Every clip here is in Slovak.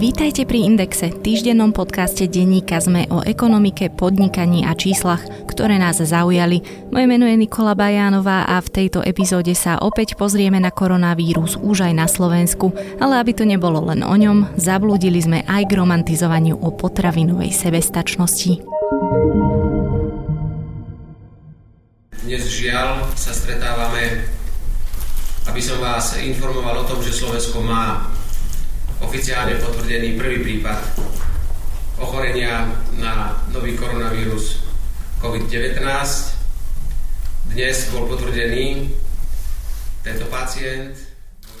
Vítajte pri Indexe, týždennom podcaste denníka sme o ekonomike, podnikaní a číslach, ktoré nás zaujali. Moje meno je Nikola Bajánová a v tejto epizóde sa opäť pozrieme na koronavírus už aj na Slovensku. Ale aby to nebolo len o ňom, zablúdili sme aj k romantizovaniu o potravinovej sebestačnosti. Dnes žiaľ sa stretávame, aby som vás informoval o tom, že Slovensko má oficiálne potvrdený prvý prípad ochorenia na nový koronavírus COVID-19. Dnes bol potvrdený tento pacient.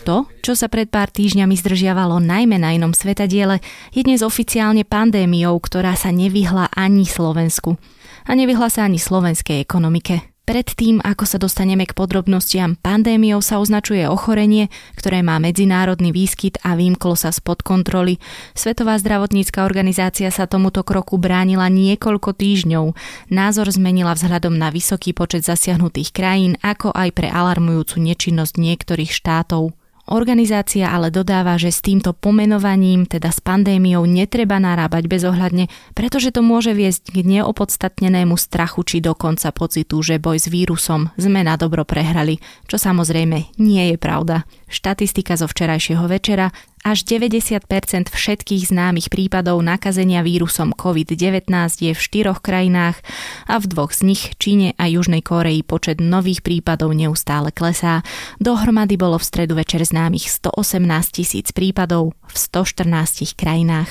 To, čo sa pred pár týždňami zdržiavalo najmä na inom svetadiele, je dnes oficiálne pandémiou, ktorá sa nevyhla ani Slovensku. A nevyhla sa ani slovenskej ekonomike. Predtým, ako sa dostaneme k podrobnostiam, pandémiou sa označuje ochorenie, ktoré má medzinárodný výskyt a vymklo sa spod kontroly. Svetová zdravotnícka organizácia sa tomuto kroku bránila niekoľko týždňov. Názor zmenila vzhľadom na vysoký počet zasiahnutých krajín, ako aj pre alarmujúcu nečinnosť niektorých štátov. Organizácia ale dodáva, že s týmto pomenovaním, teda s pandémiou, netreba narábať bezohľadne, pretože to môže viesť k neopodstatnenému strachu či dokonca pocitu, že boj s vírusom sme na dobro prehrali, čo samozrejme nie je pravda. Štatistika zo včerajšieho večera až 90% všetkých známych prípadov nakazenia vírusom COVID-19 je v štyroch krajinách a v dvoch z nich, Číne a Južnej Koreji, počet nových prípadov neustále klesá. Dohromady bolo v stredu večer známych 118 tisíc prípadov v 114 krajinách.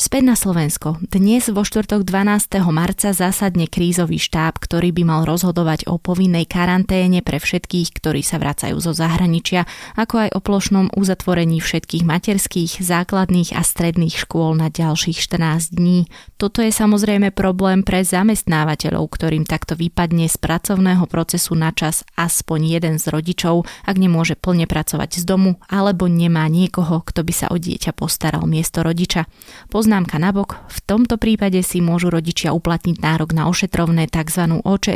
Späť na Slovensko. Dnes vo štvrtok 12. marca zásadne krízový štáb, ktorý by mal rozhodovať o povinnej karanténe pre všetkých, ktorí sa vracajú zo zahraničia, ako aj o plošnom uzatvorení všetkých materských, základných a stredných škôl na ďalších 14 dní. Toto je samozrejme problém pre zamestnávateľov, ktorým takto vypadne z pracovného procesu na čas aspoň jeden z rodičov, ak nemôže plne pracovať z domu alebo nemá niekoho, kto by sa o dieťa postaral miesto rodiča. Pozná Poznámka nabok, v tomto prípade si môžu rodičia uplatniť nárok na ošetrovné tzv. očr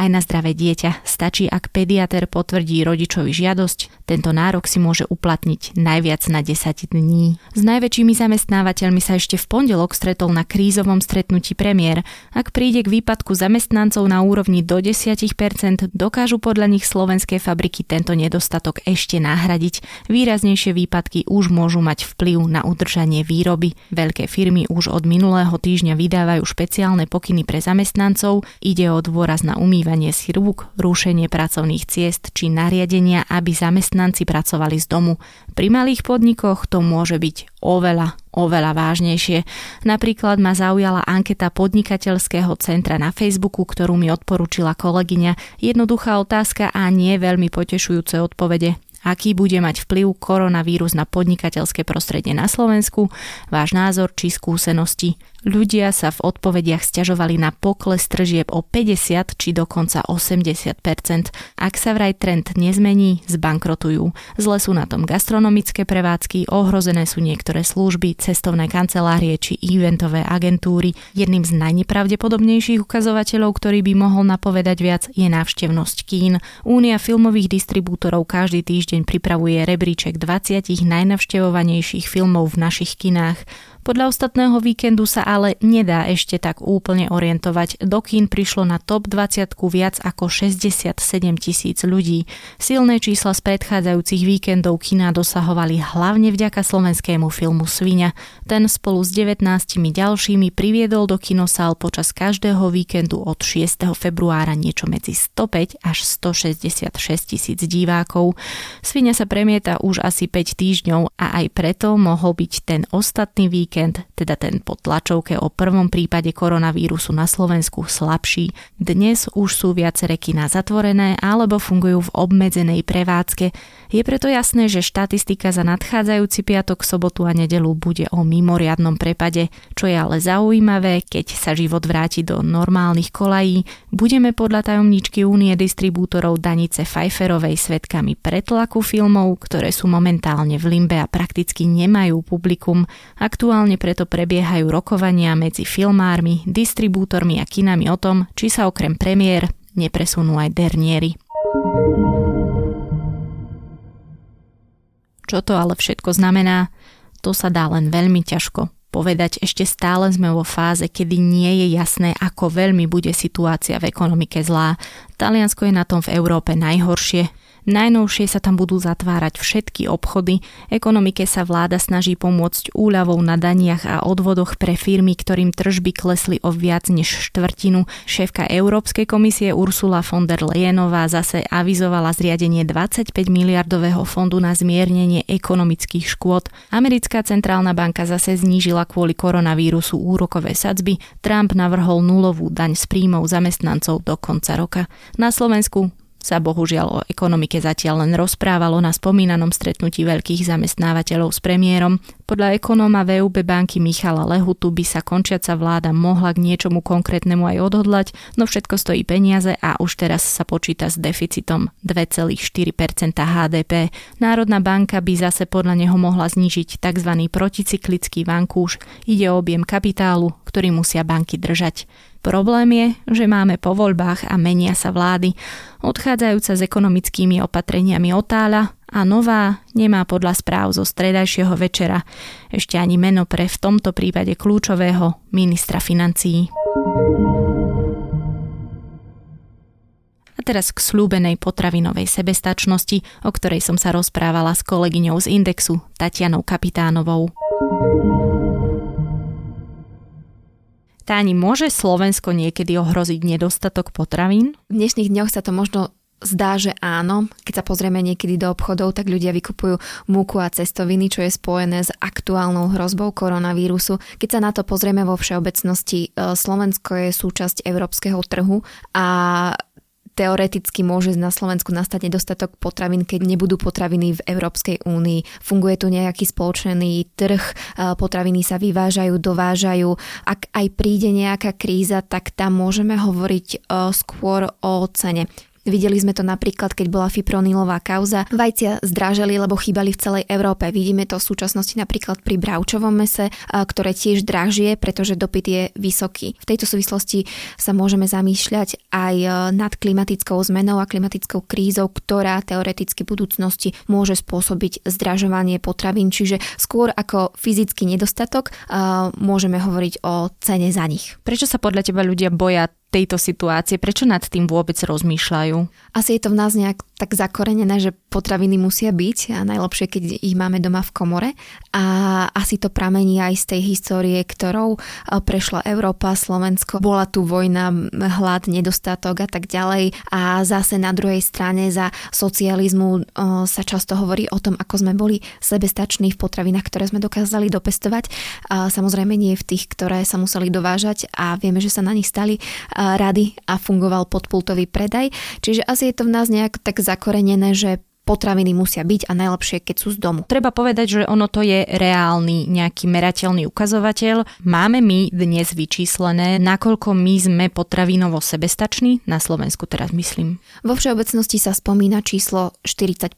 aj na zdravé dieťa. Stačí, ak pediater potvrdí rodičovi žiadosť, tento nárok si môže uplatniť najviac na 10 dní. S najväčšími zamestnávateľmi sa ešte v pondelok stretol na krízovom stretnutí premiér. Ak príde k výpadku zamestnancov na úrovni do 10%, dokážu podľa nich slovenské fabriky tento nedostatok ešte nahradiť. Výraznejšie výpadky už môžu mať vplyv na udržanie výroby. Veľké Veľké firmy už od minulého týždňa vydávajú špeciálne pokyny pre zamestnancov. Ide o dôraz na umývanie si rúk, rušenie pracovných ciest či nariadenia, aby zamestnanci pracovali z domu. Pri malých podnikoch to môže byť oveľa, oveľa vážnejšie. Napríklad ma zaujala anketa podnikateľského centra na Facebooku, ktorú mi odporúčila kolegyňa. Jednoduchá otázka a nie veľmi potešujúce odpovede aký bude mať vplyv koronavírus na podnikateľské prostredie na Slovensku, váš názor či skúsenosti. Ľudia sa v odpovediach stiažovali na pokles tržieb o 50 či dokonca 80% Ak sa vraj trend nezmení, zbankrotujú. Zle sú na tom gastronomické prevádzky, ohrozené sú niektoré služby, cestovné kancelárie či eventové agentúry. Jedným z najnepravdepodobnejších ukazovateľov, ktorý by mohol napovedať viac, je návštevnosť kín. Únia filmových distribútorov každý týždeň pripravuje rebríček 20 najnavštevovanejších filmov v našich kinách. Podľa ostatného víkendu sa ale nedá ešte tak úplne orientovať. Do kín prišlo na top 20 viac ako 67 tisíc ľudí. Silné čísla z predchádzajúcich víkendov kina dosahovali hlavne vďaka slovenskému filmu Svinia. Ten spolu s 19 ďalšími priviedol do kinosál počas každého víkendu od 6. februára niečo medzi 105 až 166 tisíc divákov. Svinia sa premieta už asi 5 týždňov a aj preto mohol byť ten ostatný víkend víkend, teda ten po tlačovke o prvom prípade koronavírusu na Slovensku slabší. Dnes už sú viaceré kina zatvorené alebo fungujú v obmedzenej prevádzke. Je preto jasné, že štatistika za nadchádzajúci piatok, sobotu a nedelu bude o mimoriadnom prepade. Čo je ale zaujímavé, keď sa život vráti do normálnych kolají, budeme podľa tajomničky Únie distribútorov Danice Pfeifferovej svetkami pretlaku filmov, ktoré sú momentálne v limbe a prakticky nemajú publikum. Aktuálne Momentálne preto prebiehajú rokovania medzi filmármi, distribútormi a kinami o tom, či sa okrem premiér nepresunú aj derniéry. Čo to ale všetko znamená, to sa dá len veľmi ťažko povedať. Ešte stále sme vo fáze, kedy nie je jasné, ako veľmi bude situácia v ekonomike zlá. Taliansko je na tom v Európe najhoršie. Najnovšie sa tam budú zatvárať všetky obchody, ekonomike sa vláda snaží pomôcť úľavou na daniach a odvodoch pre firmy, ktorým tržby klesli o viac než štvrtinu. Šéfka Európskej komisie Ursula von der Leyenová zase avizovala zriadenie 25 miliardového fondu na zmiernenie ekonomických škôd. Americká centrálna banka zase znížila kvôli koronavírusu úrokové sadzby. Trump navrhol nulovú daň z príjmov zamestnancov do konca roka. Na Slovensku sa bohužiaľ o ekonomike zatiaľ len rozprávalo na spomínanom stretnutí veľkých zamestnávateľov s premiérom. Podľa ekonóma VUB banky Michala Lehutu by sa končiaca vláda mohla k niečomu konkrétnemu aj odhodlať, no všetko stojí peniaze a už teraz sa počíta s deficitom 2,4% HDP. Národná banka by zase podľa neho mohla znížiť tzv. proticyklický vankúš. Ide o objem kapitálu, ktorý musia banky držať. Problém je, že máme po voľbách a menia sa vlády. Odchádzajúca s ekonomickými opatreniami otáľa a nová nemá podľa správ zo stredajšieho večera ešte ani meno pre v tomto prípade kľúčového ministra financií. A teraz k slúbenej potravinovej sebestačnosti, o ktorej som sa rozprávala s kolegyňou z Indexu, Tatianou Kapitánovou. Táni, môže Slovensko niekedy ohroziť nedostatok potravín? V dnešných dňoch sa to možno zdá, že áno. Keď sa pozrieme niekedy do obchodov, tak ľudia vykupujú múku a cestoviny, čo je spojené s aktuálnou hrozbou koronavírusu. Keď sa na to pozrieme vo všeobecnosti, e, Slovensko je súčasť európskeho trhu a teoreticky môže na Slovensku nastať nedostatok potravín, keď nebudú potraviny v Európskej únii. Funguje tu nejaký spoločný trh, potraviny sa vyvážajú, dovážajú. Ak aj príde nejaká kríza, tak tam môžeme hovoriť skôr o cene. Videli sme to napríklad, keď bola fipronilová kauza. Vajcia zdrážali, lebo chýbali v celej Európe. Vidíme to v súčasnosti napríklad pri bravčovom mese, ktoré tiež dražie, pretože dopyt je vysoký. V tejto súvislosti sa môžeme zamýšľať aj e, nad klimatickou zmenou a klimatickou krízou, ktorá teoreticky v budúcnosti môže spôsobiť zdražovanie potravín, čiže skôr ako fyzický nedostatok môžeme hovoriť o cene za nich. Prečo sa podľa teba ľudia boja tejto situácie? Prečo nad tým vôbec rozmýšľajú? Asi je to v nás nejak tak zakorenené, že potraviny musia byť a najlepšie, keď ich máme doma v komore. A asi to pramení aj z tej histórie, ktorou e, prešla Európa, Slovensko. Bola tu vojna, hlad, nedostatok a tak ďalej. A zase na druhej strane za socializmu e, sa často hovorí o tom, ako sme boli sebestační v potravinách, ktoré sme dokázali dopestovať. Samozrejme nie v tých, ktoré sa museli dovážať a vieme, že sa na nich stali e, rady a fungoval podpultový predaj. Čiže asi je to v nás nejak tak zakorenené, že potraviny musia byť a najlepšie, keď sú z domu. Treba povedať, že ono to je reálny nejaký merateľný ukazovateľ. Máme my dnes vyčíslené, nakoľko my sme potravinovo sebestační, na Slovensku teraz myslím. Vo všeobecnosti sa spomína číslo 40%.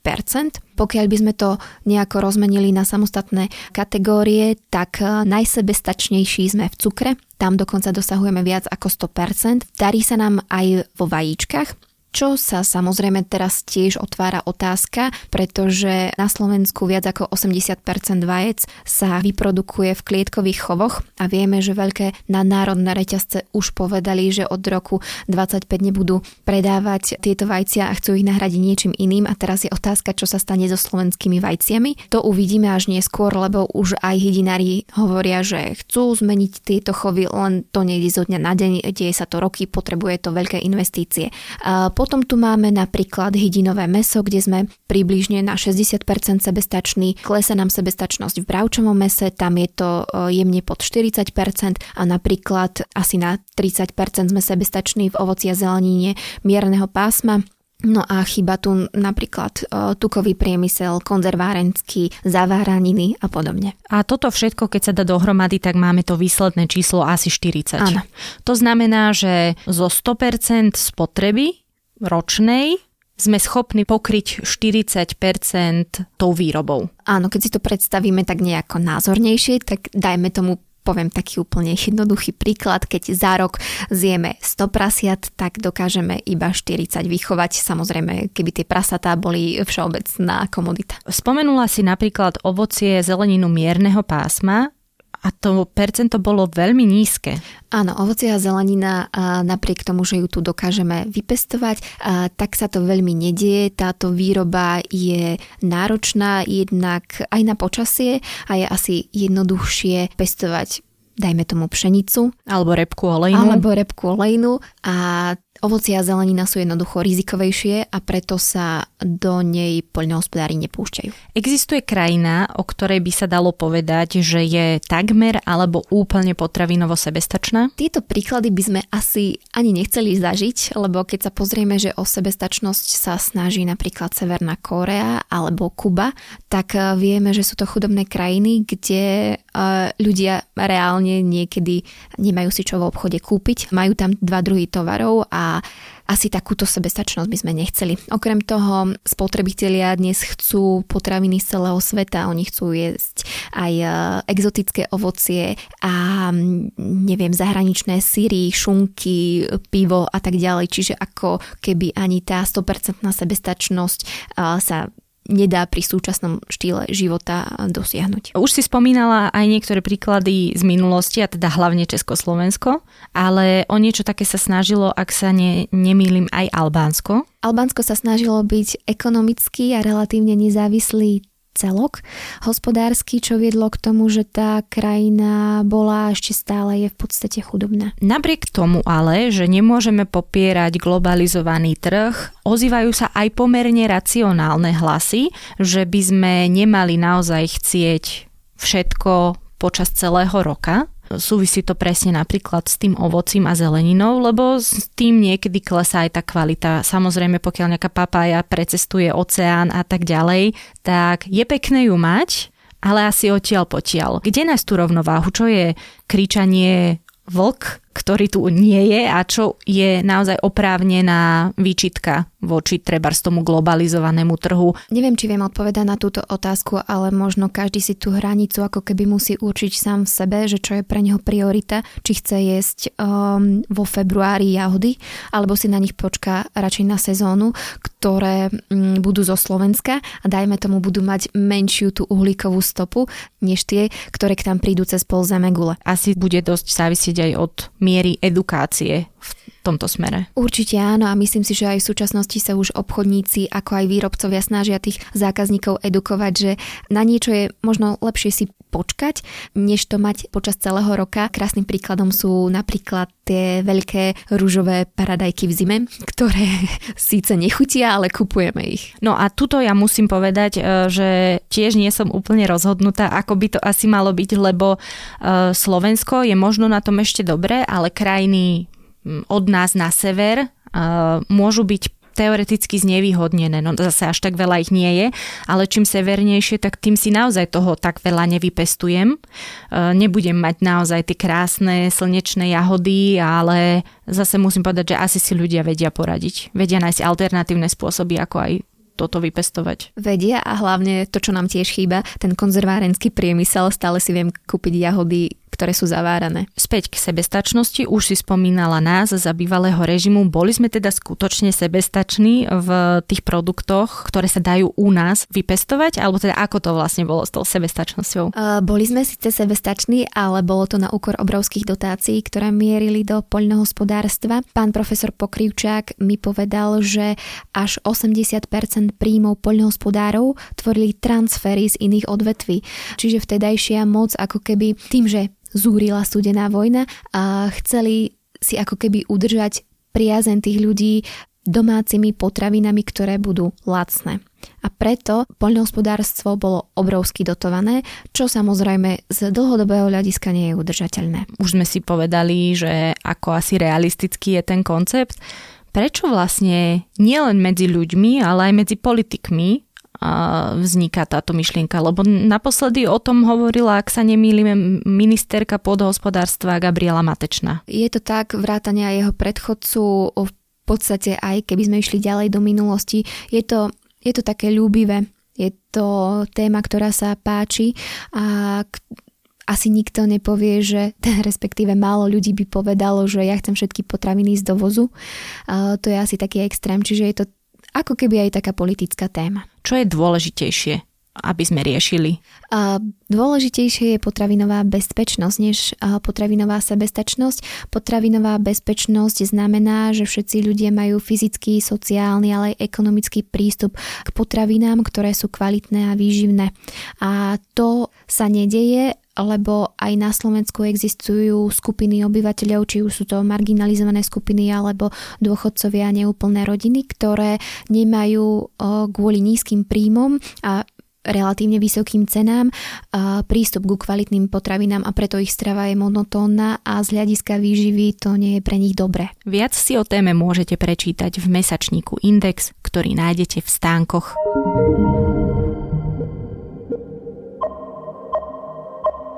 Pokiaľ by sme to nejako rozmenili na samostatné kategórie, tak najsebestačnejší sme v cukre, tam dokonca dosahujeme viac ako 100%. Darí sa nám aj vo vajíčkach, čo sa samozrejme teraz tiež otvára otázka, pretože na Slovensku viac ako 80% vajec sa vyprodukuje v klietkových chovoch a vieme, že veľké nadnárodné reťazce už povedali, že od roku 25 nebudú predávať tieto vajcia a chcú ich nahradiť niečím iným a teraz je otázka, čo sa stane so slovenskými vajciami. To uvidíme až neskôr, lebo už aj hydinári hovoria, že chcú zmeniť tieto chovy, len to nejde zo dňa na deň, deje sa to roky, potrebuje to veľké investície. A potom tu máme napríklad hydinové meso, kde sme približne na 60% sebestační. Klesa nám sebestačnosť v bravčovom mese, tam je to e, jemne pod 40% a napríklad asi na 30% sme sebestační v ovoci a zeleníne mierneho pásma. No a chyba tu napríklad e, tukový priemysel, konzervárenský, zaváraniny a podobne. A toto všetko, keď sa dá dohromady, tak máme to výsledné číslo asi 40. Áno. To znamená, že zo 100% spotreby ročnej sme schopní pokryť 40% tou výrobou. Áno, keď si to predstavíme tak nejako názornejšie, tak dajme tomu poviem taký úplne jednoduchý príklad, keď za rok zjeme 100 prasiat, tak dokážeme iba 40 vychovať. Samozrejme, keby tie prasatá boli všeobecná komodita. Spomenula si napríklad ovocie zeleninu mierneho pásma a to percento bolo veľmi nízke. Áno, ovocie a zelenina, a napriek tomu, že ju tu dokážeme vypestovať, a tak sa to veľmi nedieje. Táto výroba je náročná jednak aj na počasie a je asi jednoduchšie pestovať dajme tomu pšenicu. Alebo repku olejnú. Alebo repku olejnú a Ovocia a zelenina sú jednoducho rizikovejšie a preto sa do nej poľnohospodári nepúšťajú. Existuje krajina, o ktorej by sa dalo povedať, že je takmer alebo úplne potravinovo sebestačná? Tieto príklady by sme asi ani nechceli zažiť, lebo keď sa pozrieme, že o sebestačnosť sa snaží napríklad Severná Kórea alebo Kuba, tak eh, vieme, že sú to chudobné krajiny, kde eh, ľudia reálne niekedy nemajú si čo v obchode kúpiť. Majú tam dva druhy tovarov a asi takúto sebestačnosť by sme nechceli. Okrem toho, spotrebitelia dnes chcú potraviny z celého sveta, oni chcú jesť aj e, exotické ovocie a neviem, zahraničné syry, šunky, pivo a tak ďalej. Čiže ako keby ani tá 100% sebestačnosť e, sa nedá pri súčasnom štýle života dosiahnuť. Už si spomínala aj niektoré príklady z minulosti, a teda hlavne Československo, ale o niečo také sa snažilo, ak sa ne, nemýlim, aj Albánsko. Albánsko sa snažilo byť ekonomický a relatívne nezávislý celok hospodársky, čo viedlo k tomu, že tá krajina bola ešte stále je v podstate chudobná. Napriek tomu ale, že nemôžeme popierať globalizovaný trh, ozývajú sa aj pomerne racionálne hlasy, že by sme nemali naozaj chcieť všetko počas celého roka, Súvisí to presne napríklad s tým ovocím a zeleninou, lebo s tým niekedy klesá aj tá kvalita. Samozrejme, pokiaľ nejaká papája precestuje oceán a tak ďalej, tak je pekné ju mať, ale asi odtiaľ potiaľ. Kde nájsť tú rovnováhu? Čo je kričanie vlk, ktorý tu nie je a čo je naozaj oprávnená výčitka voči treba z tomu globalizovanému trhu. Neviem, či viem odpovedať na túto otázku, ale možno každý si tú hranicu ako keby musí určiť sám v sebe, že čo je pre neho priorita, či chce jesť um, vo februári jahody, alebo si na nich počká radšej na sezónu, ktoré um, budú zo Slovenska a dajme tomu budú mať menšiu tú uhlíkovú stopu, než tie, ktoré k tam prídu cez pol zeme gule. Asi bude dosť závisieť aj od miery edukácie v tomto smere. Určite áno a myslím si, že aj v súčasnosti sa už obchodníci ako aj výrobcovia snažia tých zákazníkov edukovať, že na niečo je možno lepšie si počkať, než to mať počas celého roka. Krásnym príkladom sú napríklad tie veľké rúžové paradajky v zime, ktoré síce nechutia, ale kupujeme ich. No a tuto ja musím povedať, e, že tiež nie som úplne rozhodnutá, ako by to asi malo byť, lebo e, Slovensko je možno na tom ešte dobré, ale krajiny od nás na sever môžu byť teoreticky znevýhodnené. No zase až tak veľa ich nie je, ale čím severnejšie, tak tým si naozaj toho tak veľa nevypestujem. Nebudem mať naozaj tie krásne slnečné jahody, ale zase musím povedať, že asi si ľudia vedia poradiť. Vedia nájsť alternatívne spôsoby, ako aj toto vypestovať. Vedia a hlavne to, čo nám tiež chýba, ten konzervárenský priemysel, stále si viem kúpiť jahody ktoré sú zavárané. Späť k sebestačnosti, už si spomínala nás za bývalého režimu. Boli sme teda skutočne sebestační v tých produktoch, ktoré sa dajú u nás vypestovať, alebo teda ako to vlastne bolo s tou sebestačnosťou? Uh, boli sme síce sebestační, ale bolo to na úkor obrovských dotácií, ktoré mierili do poľnohospodárstva. Pán profesor Pokrivčák mi povedal, že až 80% príjmov poľnohospodárov tvorili transfery z iných odvetví. Čiže vtedajšia moc ako keby tým, že zúrila studená vojna a chceli si ako keby udržať priazen tých ľudí domácimi potravinami, ktoré budú lacné. A preto poľnohospodárstvo bolo obrovsky dotované, čo samozrejme z dlhodobého hľadiska nie je udržateľné. Už sme si povedali, že ako asi realistický je ten koncept. Prečo vlastne nielen medzi ľuďmi, ale aj medzi politikmi vzniká táto myšlienka, lebo naposledy o tom hovorila, ak sa nemýlime, ministerka podhospodárstva Gabriela Matečná. Je to tak, vrátania jeho predchodcu v podstate aj keby sme išli ďalej do minulosti, je to, je to také ľúbivé, je to téma, ktorá sa páči a asi nikto nepovie, že respektíve málo ľudí by povedalo, že ja chcem všetky potraviny z dovozu. To je asi taký extrém, čiže je to ako keby aj taká politická téma. Čo je dôležitejšie aby sme riešili? Dôležitejšie je potravinová bezpečnosť než potravinová sebestačnosť. Potravinová bezpečnosť znamená, že všetci ľudia majú fyzický, sociálny, ale aj ekonomický prístup k potravinám, ktoré sú kvalitné a výživné. A to sa nedeje lebo aj na Slovensku existujú skupiny obyvateľov, či už sú to marginalizované skupiny alebo dôchodcovia neúplné rodiny, ktoré nemajú kvôli nízkym príjmom a relatívne vysokým cenám prístup ku kvalitným potravinám a preto ich strava je monotónna a z hľadiska výživy to nie je pre nich dobré. Viac si o téme môžete prečítať v mesačníku Index, ktorý nájdete v stánkoch.